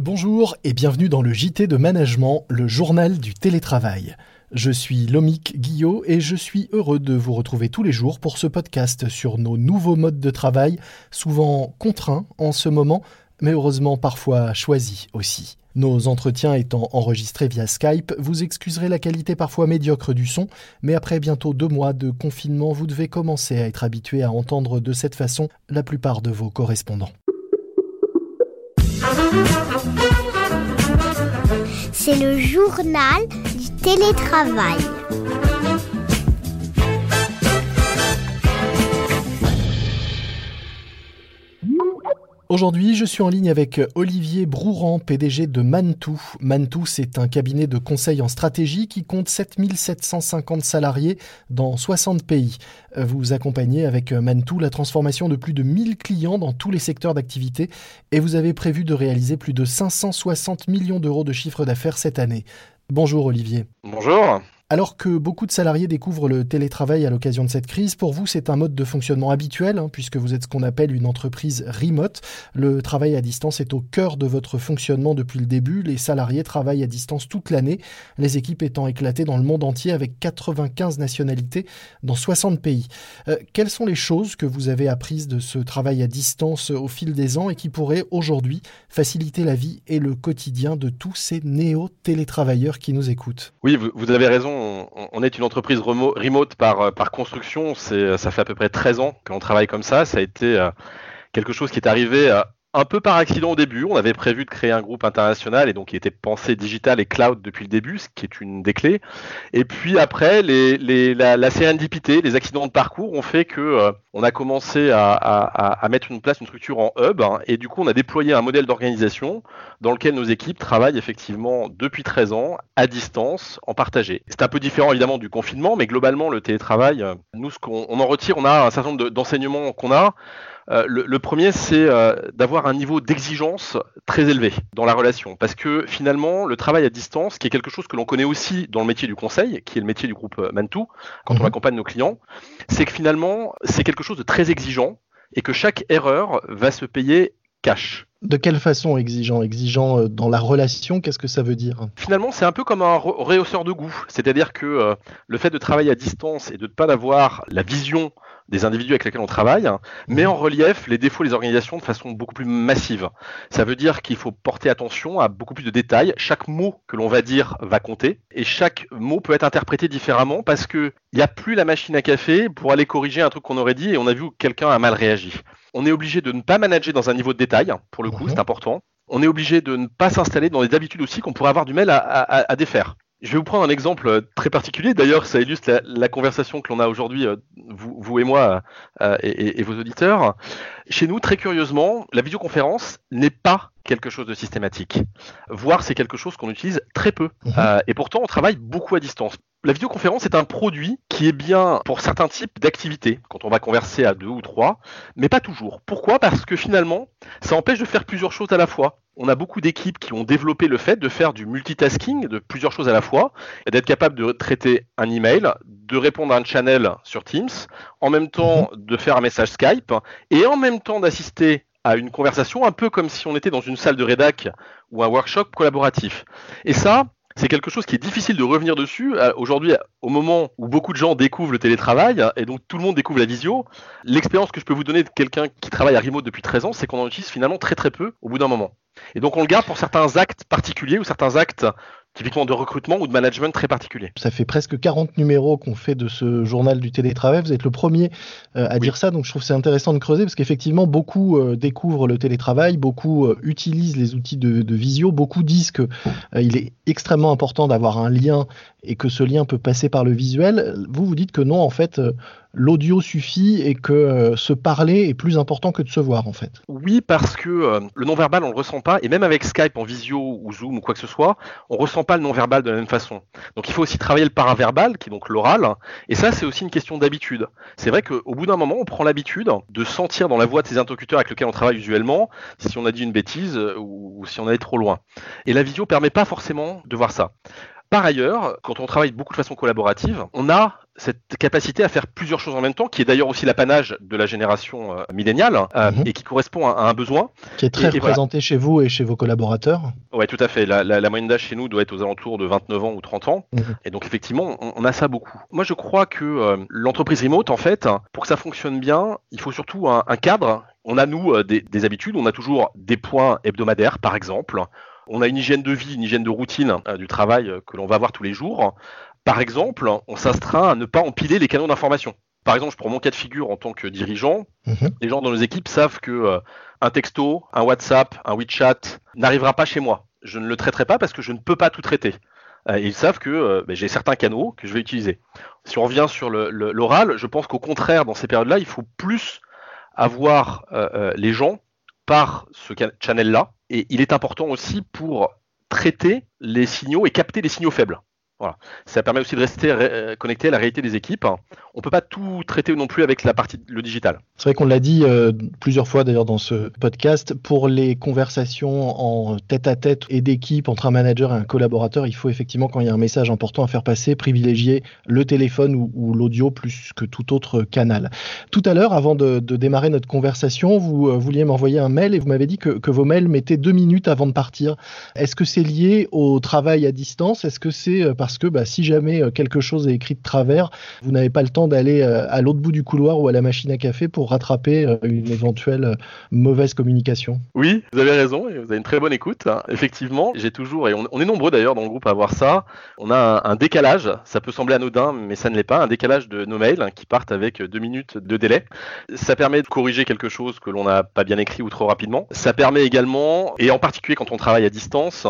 Bonjour et bienvenue dans le JT de Management, le journal du télétravail. Je suis Lomique Guillot et je suis heureux de vous retrouver tous les jours pour ce podcast sur nos nouveaux modes de travail, souvent contraints en ce moment, mais heureusement parfois choisis aussi. Nos entretiens étant enregistrés via Skype, vous excuserez la qualité parfois médiocre du son, mais après bientôt deux mois de confinement, vous devez commencer à être habitué à entendre de cette façon la plupart de vos correspondants. C'est le journal du télétravail. Aujourd'hui, je suis en ligne avec Olivier Brouran, PDG de Mantou. Mantou, c'est un cabinet de conseil en stratégie qui compte 7750 salariés dans 60 pays. Vous accompagnez avec Mantou la transformation de plus de 1000 clients dans tous les secteurs d'activité et vous avez prévu de réaliser plus de 560 millions d'euros de chiffre d'affaires cette année. Bonjour Olivier. Bonjour. Alors que beaucoup de salariés découvrent le télétravail à l'occasion de cette crise, pour vous c'est un mode de fonctionnement habituel, hein, puisque vous êtes ce qu'on appelle une entreprise remote. Le travail à distance est au cœur de votre fonctionnement depuis le début. Les salariés travaillent à distance toute l'année, les équipes étant éclatées dans le monde entier avec 95 nationalités dans 60 pays. Euh, quelles sont les choses que vous avez apprises de ce travail à distance au fil des ans et qui pourraient aujourd'hui faciliter la vie et le quotidien de tous ces néo-télétravailleurs qui nous écoutent? Oui, vous avez raison on, est une entreprise remote par, euh, construction. C'est, ça fait à peu près 13 ans qu'on travaille comme ça. Ça a été euh, quelque chose qui est arrivé euh, un peu par accident au début. On avait prévu de créer un groupe international et donc il était pensé digital et cloud depuis le début, ce qui est une des clés. Et puis après, les, les, la, la sérendipité, les accidents de parcours ont fait que euh, on a commencé à, à, à, mettre en place une structure en hub hein, et du coup on a déployé un modèle d'organisation dans lequel nos équipes travaillent effectivement depuis 13 ans à distance, en partagé. C'est un peu différent évidemment du confinement, mais globalement le télétravail, euh, nous ce qu'on on en retire, on a un certain nombre d'enseignements qu'on a. Euh, le, premier, c'est euh, d'avoir un niveau d'exigence très élevé dans la relation. Parce que finalement, le travail à distance, qui est quelque chose que l'on connaît aussi dans le métier du conseil, qui est le métier du groupe euh, Mantou, quand on mhm. accompagne nos clients, c'est que finalement, c'est quelque chose de très exigeant et que chaque erreur va se payer cash. De quelle façon exigeant? Exigeant dans la relation, qu'est-ce que ça veut dire? Finalement, c'est un peu comme un réhausseur de goût. C'est-à-dire que le fait de travailler à distance et de ne pas avoir la vision des individus avec lesquels on travaille, met en relief les défauts des organisations de façon beaucoup plus massive. Ça veut dire qu'il faut porter attention à beaucoup plus de détails. Chaque mot que l'on va dire va compter et chaque mot peut être interprété différemment parce que il n'y a plus la machine à café pour aller corriger un truc qu'on aurait dit et on a vu que quelqu'un a mal réagi. On est obligé de ne pas manager dans un niveau de détail, pour le coup, c'est mhm. important. On est obligé de ne pas s'installer dans des habitudes aussi qu'on pourrait avoir du mal à, à défaire. Je vais vous prendre un exemple euh, très particulier. D'ailleurs, ça illustre la, conversation que l'on a aujourd'hui, euh, vous, vous, et moi euh, et, et, vos auditeurs. Chez nous, très curieusement, la vidéoconférence n'est pas quelque chose de systématique. Voire, c'est quelque chose qu'on utilise très peu. Mhm. et pourtant, on travaille beaucoup à distance. La vidéoconférence est un produit qui est bien pour certains types d'activités, quand on va converser à deux ou trois, mais pas toujours. Pourquoi? Parce que finalement, ça empêche de faire plusieurs choses à la fois on a beaucoup d'équipes qui ont développé le fait de faire du multitasking, de plusieurs choses à la fois, et d'être capable de traiter un email, de répondre à un channel sur Teams, en même temps mhm. de faire un message Skype, et en même temps d'assister à une conversation, un peu comme si on était dans une salle de rédac ou un workshop collaboratif. Et ça, c'est quelque chose qui est difficile de revenir dessus. Euh, aujourd'hui, au moment où beaucoup de gens découvrent le télétravail, et donc tout le monde découvre la visio, l'expérience que je peux vous donner de quelqu'un qui travaille à remote depuis 13 ans, c'est qu'on en utilise finalement très très peu au bout d'un moment. Et donc on le garde pour certains actes particuliers ou certains actes typiquement de recrutement ou de management très particulier. Ça fait presque 40 numéros qu'on fait de ce journal du télétravail. Vous êtes le premier euh, à dire ça, donc je trouve c'est intéressant de creuser parce qu'effectivement beaucoup euh, découvrent le télétravail, beaucoup euh, utilisent les outils de, de, visio, beaucoup disent que il est extrêmement important d'avoir un lien et que ce lien peut passer par le visuel. Vous vous dites que non, en fait, l'audio suffit et que se parler est plus important que de se voir en fait. Oui, parce que le non-verbal on le ressent pas et même avec Skype en visio ou Zoom ou quoi que ce soit, on ressent pas le non-verbal de la même façon. Donc il faut aussi travailler le paraverbal, qui est donc l'oral, et ça c'est aussi une question d'habitude. C'est vrai qu'au bout d'un moment, on prend l'habitude de sentir dans la voix de ces interlocuteurs avec lesquels on travaille usuellement si on a dit une bêtise ou, si on allait trop loin. Et la visio permet pas forcément de voir ça. Par ailleurs, quand on travaille beaucoup de façon collaborative, on a cette capacité à faire plusieurs choses en même temps, qui est d'ailleurs aussi l'apanage de la génération euh, milléniale euh, mhm. et qui correspond à, un besoin. Qui est très représenté chez vous et chez vos collaborateurs. Oui, tout à fait. La, moyenne d'âge chez nous doit être aux alentours de 29 ans ou 30 ans. Mhm. Et donc effectivement, on, a ça beaucoup. Moi, je crois que euh, l'entreprise remote, en fait, pour que ça fonctionne bien, il faut surtout un, cadre. On a, nous, des, des habitudes. On a toujours des points hebdomadaires, par exemple. On a une hygiène de vie, une hygiène de routine du travail que l'on va voir tous les jours. Par exemple, on s'astreint à ne pas empiler les canaux d'information. Par exemple, je prends mon cas de figure en tant que dirigeant. Mhm. Les gens dans nos équipes savent que euh, un texto, un WhatsApp, un WeChat n'arrivera pas chez moi. Je ne le traiterai pas parce que je ne peux pas tout traiter. Euh, ils savent que euh, ben, j'ai certains canaux que je vais utiliser. Si on revient sur l'oral, je pense qu'au contraire, dans ces périodes-là, il faut plus avoir les gens par ce channel-là. Et il est important aussi pour traiter les signaux et capter les signaux faibles. Ça permet aussi de rester euh, connecté à la réalité des équipes. On peut pas tout traiter non plus avec la partie le digital. C'est vrai qu'on l'a dit euh, plusieurs fois d'ailleurs dans ce podcast. Pour les conversations en tête-à-tête et d'équipe entre un manager et un collaborateur, il faut effectivement quand il y a un message important à faire passer, privilégier le téléphone ou, l'audio plus que tout autre canal. Tout à l'heure, avant de, démarrer notre conversation, vous euh, vouliez m'envoyer un mail et vous m'avez dit que, que vos mails mettaient deux minutes avant de partir. Est-ce que c'est lié au travail à distance? Est-ce que c'est parce parce que bah, si jamais euh, quelque chose est écrit de travers, vous n'avez pas le temps d'aller euh, à l'autre bout du couloir ou à la machine à café pour rattraper euh, une éventuelle mauvaise communication. Oui, vous avez raison, vous avez une très bonne écoute. Hein. Effectivement, j'ai toujours, et on, est nombreux d'ailleurs dans le groupe à avoir ça, on a un, décalage, ça peut sembler anodin, mais ça ne l'est pas, un décalage de nos mails hein, qui partent avec deux minutes de délai. Ça permet de corriger quelque chose que l'on n'a pas bien écrit ou trop rapidement. Ça permet également, et en particulier quand on travaille à distance,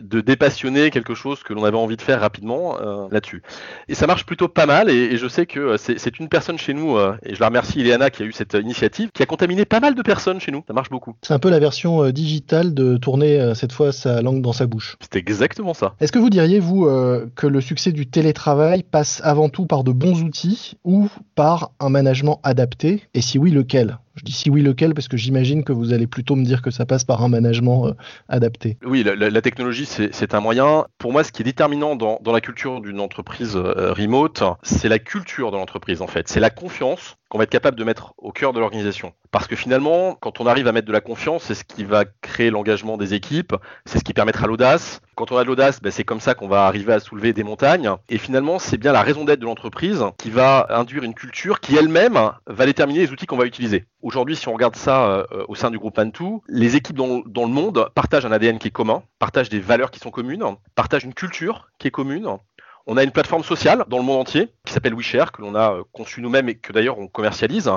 de dépassionner quelque chose que l'on avait envie de faire rapidement euh, là-dessus. Et ça marche plutôt pas mal, et, je sais que euh, c'est une personne chez nous, euh, et je la remercie, Ileana, qui a eu cette initiative, qui a contaminé pas mal de personnes chez nous. Ça marche beaucoup. C'est un peu la version digitale de tourner cette fois sa langue dans sa bouche. C'est exactement ça. Est-ce que vous diriez, vous, que le succès du télétravail passe avant tout par de bons outils ou par un management adapté? Et si oui, lequel? Je dis si oui, lequel Parce que j'imagine que vous allez plutôt me dire que ça passe par un management euh, adapté. Oui, la, technologie, c'est un moyen. Pour moi, ce qui est déterminant dans, la culture d'une entreprise euh, remote, c'est la culture de l'entreprise, en fait. C'est la confiance qu'on va être capable de mettre au cœur de l'organisation. Parce que finalement, quand on arrive à mettre de la confiance, c'est ce qui va créer l'engagement des équipes, c'est ce qui permettra l'audace. Quand on a de l'audace, ben c'est comme ça qu'on va arriver à soulever des montagnes. Et finalement, c'est bien la raison d'être de l'entreprise qui va induire une culture qui elle-même va déterminer les outils qu'on va utiliser. Aujourd'hui, si on regarde ça euh, au sein du groupe Antou, les équipes dans, dans le monde partagent un ADN qui est commun, partagent des valeurs qui sont communes, partagent une culture qui est commune, on a une plateforme sociale dans le monde entier qui s'appelle WeShare, que l'on a euh, conçu nous-mêmes et que d'ailleurs on commercialise,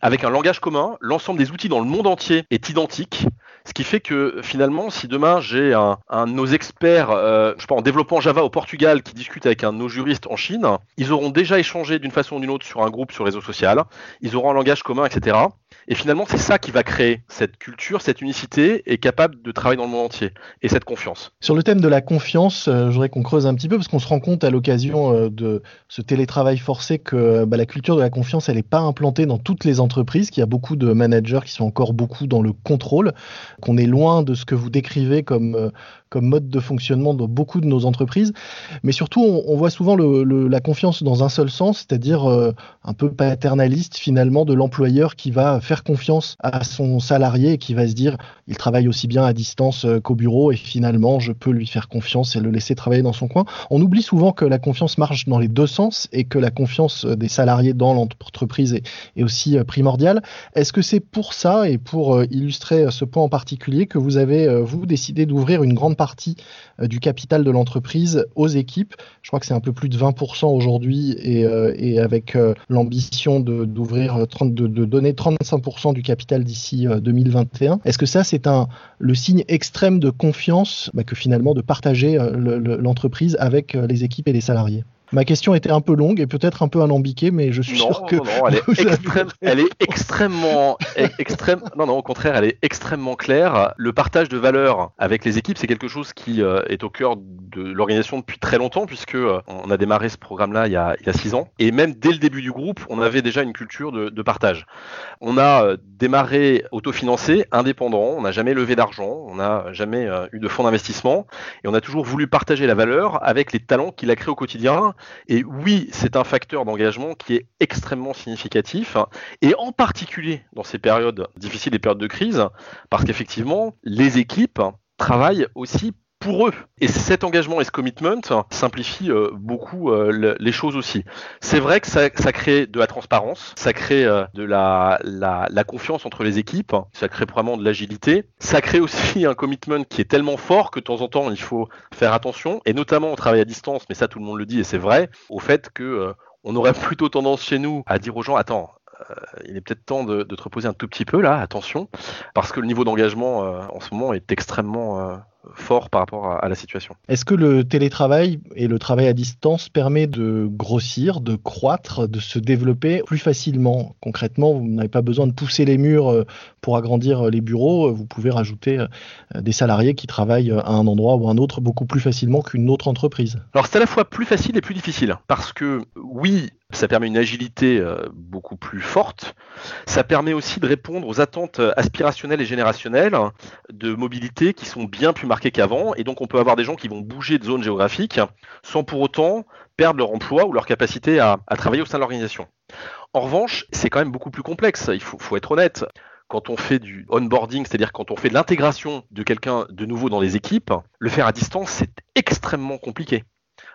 avec un langage commun. L'ensemble des outils dans le monde entier est identique, ce qui fait que finalement, si demain j'ai un, de nos experts, euh, je sais pas, en développement Java au Portugal qui discute avec un de nos juristes en Chine, ils auront déjà échangé d'une façon ou d'une autre sur un groupe sur réseau social, ils auront un langage commun, etc. Et finalement, c'est ça qui va créer cette culture, cette unicité, et capable de travailler dans le monde entier, et cette confiance. Sur le thème de la confiance, euh, je voudrais qu'on creuse un petit peu, parce qu'on se rend compte à l'occasion euh, de ce télétravail forcé que bah, la culture de la confiance, elle n'est pas implantée dans toutes les entreprises, qu'il y a beaucoup de managers qui sont encore beaucoup dans le contrôle, qu'on est loin de ce que vous décrivez comme, euh, comme mode de fonctionnement dans beaucoup de nos entreprises. Mais surtout, on, voit souvent la confiance dans un seul sens, c'est-à-dire un peu paternaliste finalement de l'employeur qui va faire confiance à son salarié et qui va se dire il travaille aussi bien à distance euh, qu'au bureau et finalement je peux lui faire confiance et le laisser travailler dans son coin. On oublie souvent que la confiance marche dans les deux sens et que la confiance des salariés dans l'entreprise est, est, aussi euh, primordiale. Est-ce que c'est pour ça et pour euh, illustrer ce point en particulier que vous avez, vous, décidé d'ouvrir une grande partie du capital de l'entreprise aux équipes Je crois que c'est un peu plus de 20% aujourd'hui et, et, avec l'ambition d'ouvrir, de, de, donner 35% du capital d'ici 2021. Euh, Est-ce que ça, c'est un, le signe extrême de confiance bah, que finalement de partager euh, l'entreprise avec euh, les équipes et les salariés? Ma question était un peu longue et peut-être un peu alambiquée, mais je suis sûr que non, non, elle est, extrême, elle est extrêmement, extrême. Non, non, au contraire, elle est extrêmement claire. Le partage de valeur avec les équipes, c'est quelque chose qui euh, est au cœur de l'organisation depuis très longtemps, puisque euh, on a démarré ce programme-là il y a, il y a six ans, et même dès le début du groupe, on avait déjà une culture de, de partage. On a euh, démarré autofinancé, indépendant. On n'a jamais levé d'argent, on n'a jamais eu de fonds d'investissement, et on a toujours voulu partager la valeur avec les talents qu'il a créés au quotidien et oui, c'est un facteur d'engagement qui est extrêmement significatif, et en particulier dans ces périodes difficiles, les périodes de crise, parce qu'effectivement, les équipes travaillent aussi pour eux. Et cet engagement et ce commitment simplifient euh, beaucoup euh, les choses aussi. C'est vrai que ça, crée de la transparence, ça crée euh, de la, confiance entre les équipes, ça crée probablement de l'agilité, ça crée aussi un commitment qui est tellement fort que de temps en temps il faut faire attention, et notamment au travail à distance, mais ça tout le monde le dit et c'est vrai, au fait que on aurait plutôt tendance chez nous à dire aux gens attends, il est peut-être temps de, te reposer un tout petit peu là, attention, parce que le niveau d'engagement en ce moment est extrêmement fort par rapport à, la situation. Est-ce que le télétravail et le travail à distance permet de grossir, de croître, de se développer plus facilement? Concrètement, vous n'avez pas besoin de pousser les murs euh, pour agrandir euh, les bureaux, vous pouvez rajouter euh, des salariés qui travaillent à un endroit ou à un autre beaucoup plus facilement qu'une autre entreprise. Alors c'est à la fois plus facile et plus difficile, parce que oui, ça permet une agilité beaucoup plus forte. Ça permet aussi de répondre aux attentes aspirationnelles et générationnelles de mobilité qui sont bien plus marquées qu'avant. Et donc, on peut avoir des gens qui vont bouger de zone géographique sans pour autant perdre leur emploi ou leur capacité à, travailler au sein de l'organisation. En revanche, c'est quand même beaucoup plus complexe. Il faut, être honnête quand on fait du onboarding, c'est-à-dire quand on fait de l'intégration de quelqu'un de nouveau dans les équipes, le faire à distance, c'est extrêmement compliqué.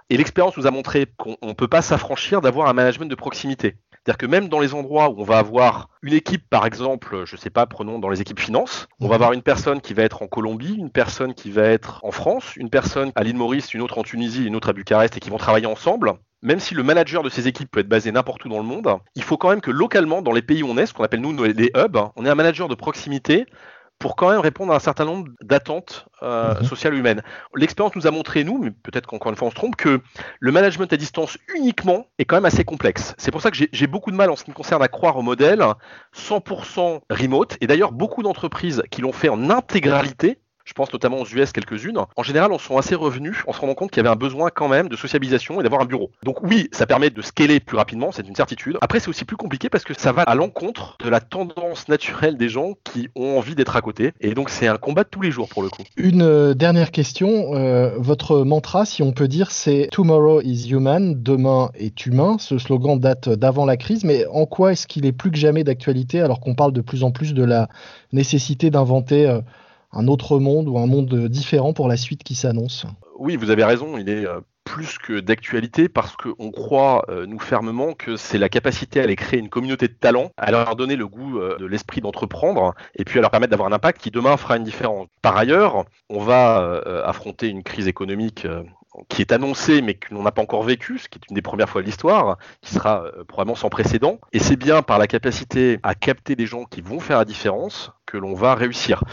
Et l'expérience nous a montré qu'on ne peut pas s'affranchir d'avoir un management de proximité. C'est-à-dire que même dans les endroits où on va avoir une équipe, par exemple, je ne sais pas, prenons dans les équipes finances, on va mhm. avoir une personne qui va être en Colombie, une personne qui va être en France, une personne à l'île Maurice, une autre en Tunisie, une autre à Bucarest et qui vont travailler ensemble. Même si le manager de ces équipes peut être basé n'importe où dans le monde, il faut quand même que localement, dans les pays où on est, ce qu'on appelle nous les hubs, on ait un manager de proximité pour quand même répondre à un certain nombre d'attentes euh, mhm. sociales humaines. L'expérience nous a montré, nous, mais peut-être qu'encore une fois on se trompe, que le management à distance uniquement est quand même assez complexe. C'est pour ça que j'ai beaucoup de mal en ce qui me concerne à croire au modèle 100% remote. Et d'ailleurs, beaucoup d'entreprises qui l'ont fait en intégralité je pense notamment aux US quelques-unes, en général, on sont assez revenus en se rendant compte qu'il y avait un besoin quand même de sociabilisation et d'avoir un bureau. Donc oui, ça permet de scaler plus rapidement, c'est une certitude. Après, c'est aussi plus compliqué parce que ça va à l'encontre de la tendance naturelle des gens qui ont envie d'être à côté. Et donc, c'est un combat de tous les jours pour le coup. Une euh, dernière question. Euh, votre mantra, si on peut dire, c'est Tomorrow is human, demain est humain. Ce slogan date d'avant la crise, mais en quoi est-ce qu'il est plus que jamais d'actualité alors qu'on parle de plus en plus de la nécessité d'inventer euh, un autre monde ou un monde différent pour la suite qui s'annonce. Oui, vous avez raison, il est euh, plus que d'actualité parce qu'on croit, euh, nous fermement, que c'est la capacité à aller créer une communauté de talents, à leur donner le goût euh, de l'esprit d'entreprendre et puis à leur permettre d'avoir un impact qui demain fera une différence. Par ailleurs, on va affronter une crise économique qui est annoncée mais que l'on n'a pas encore vécu, ce qui est une des premières fois de l'histoire, qui sera probablement sans précédent. Et c'est bien par la capacité à capter des gens qui vont faire la différence que l'on va réussir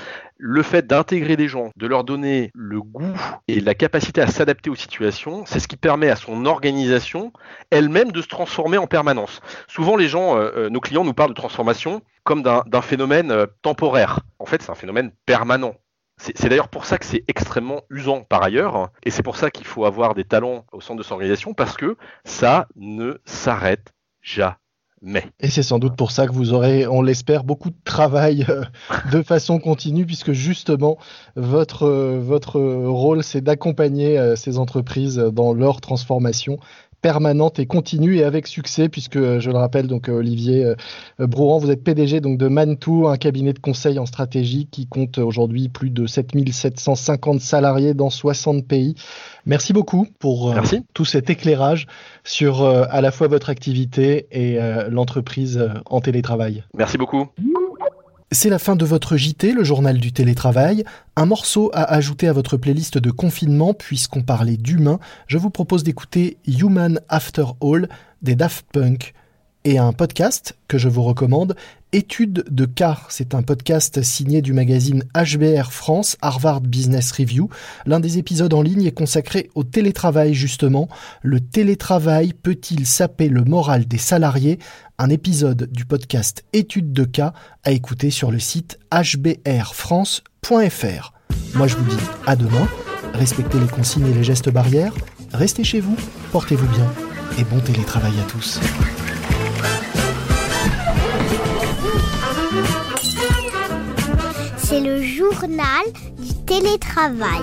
le fait d'intégrer des gens, de leur donner le goût et la capacité à s'adapter aux situations, c'est ce qui permet à son organisation elle-même de se transformer en permanence. Souvent, les gens, euh, euh, nos clients nous parlent de transformation comme d'un phénomène euh, temporaire. En fait, c'est un phénomène permanent. C'est d'ailleurs pour ça que c'est extrêmement usant par ailleurs, et c'est pour ça qu'il faut avoir des talents au centre de son organisation, parce que ça ne s'arrête jamais. Et c'est sans doute pour ça que vous aurez, on l'espère, beaucoup de travail euh, de façon continue, puisque justement, votre, euh, rôle, c'est d'accompagner euh, ces entreprises dans leur transformation permanente et continue et avec succès, puisque euh, je le rappelle, donc euh, Olivier euh, Brouhan, vous êtes PDG donc de Mantou, un cabinet de conseil en stratégie qui compte aujourd'hui plus de 7750 salariés dans 60 pays. Merci beaucoup pour tout cet éclairage sur à la fois votre activité et l'entreprise en télétravail. Merci beaucoup. C'est la fin de votre JT, le journal du télétravail. Un morceau à ajouter à votre playlist de confinement, puisqu'on parlait d'humain. Je vous propose d'écouter Human After All des Daft Punk. et un podcast que je vous recommande, Études de cas. C'est un podcast signé du magazine HBR France, Harvard Business Review. L'un des épisodes en ligne est consacré au télétravail justement. Le télétravail peut-il saper le moral des salariés? Un épisode du podcast Études de cas à écouter sur le site hbrfrance.fr. Moi je vous dis à demain. Respectez les consignes et les gestes barrières. Restez chez vous, portez-vous bien et bon télétravail à tous. C'est le journal du télétravail.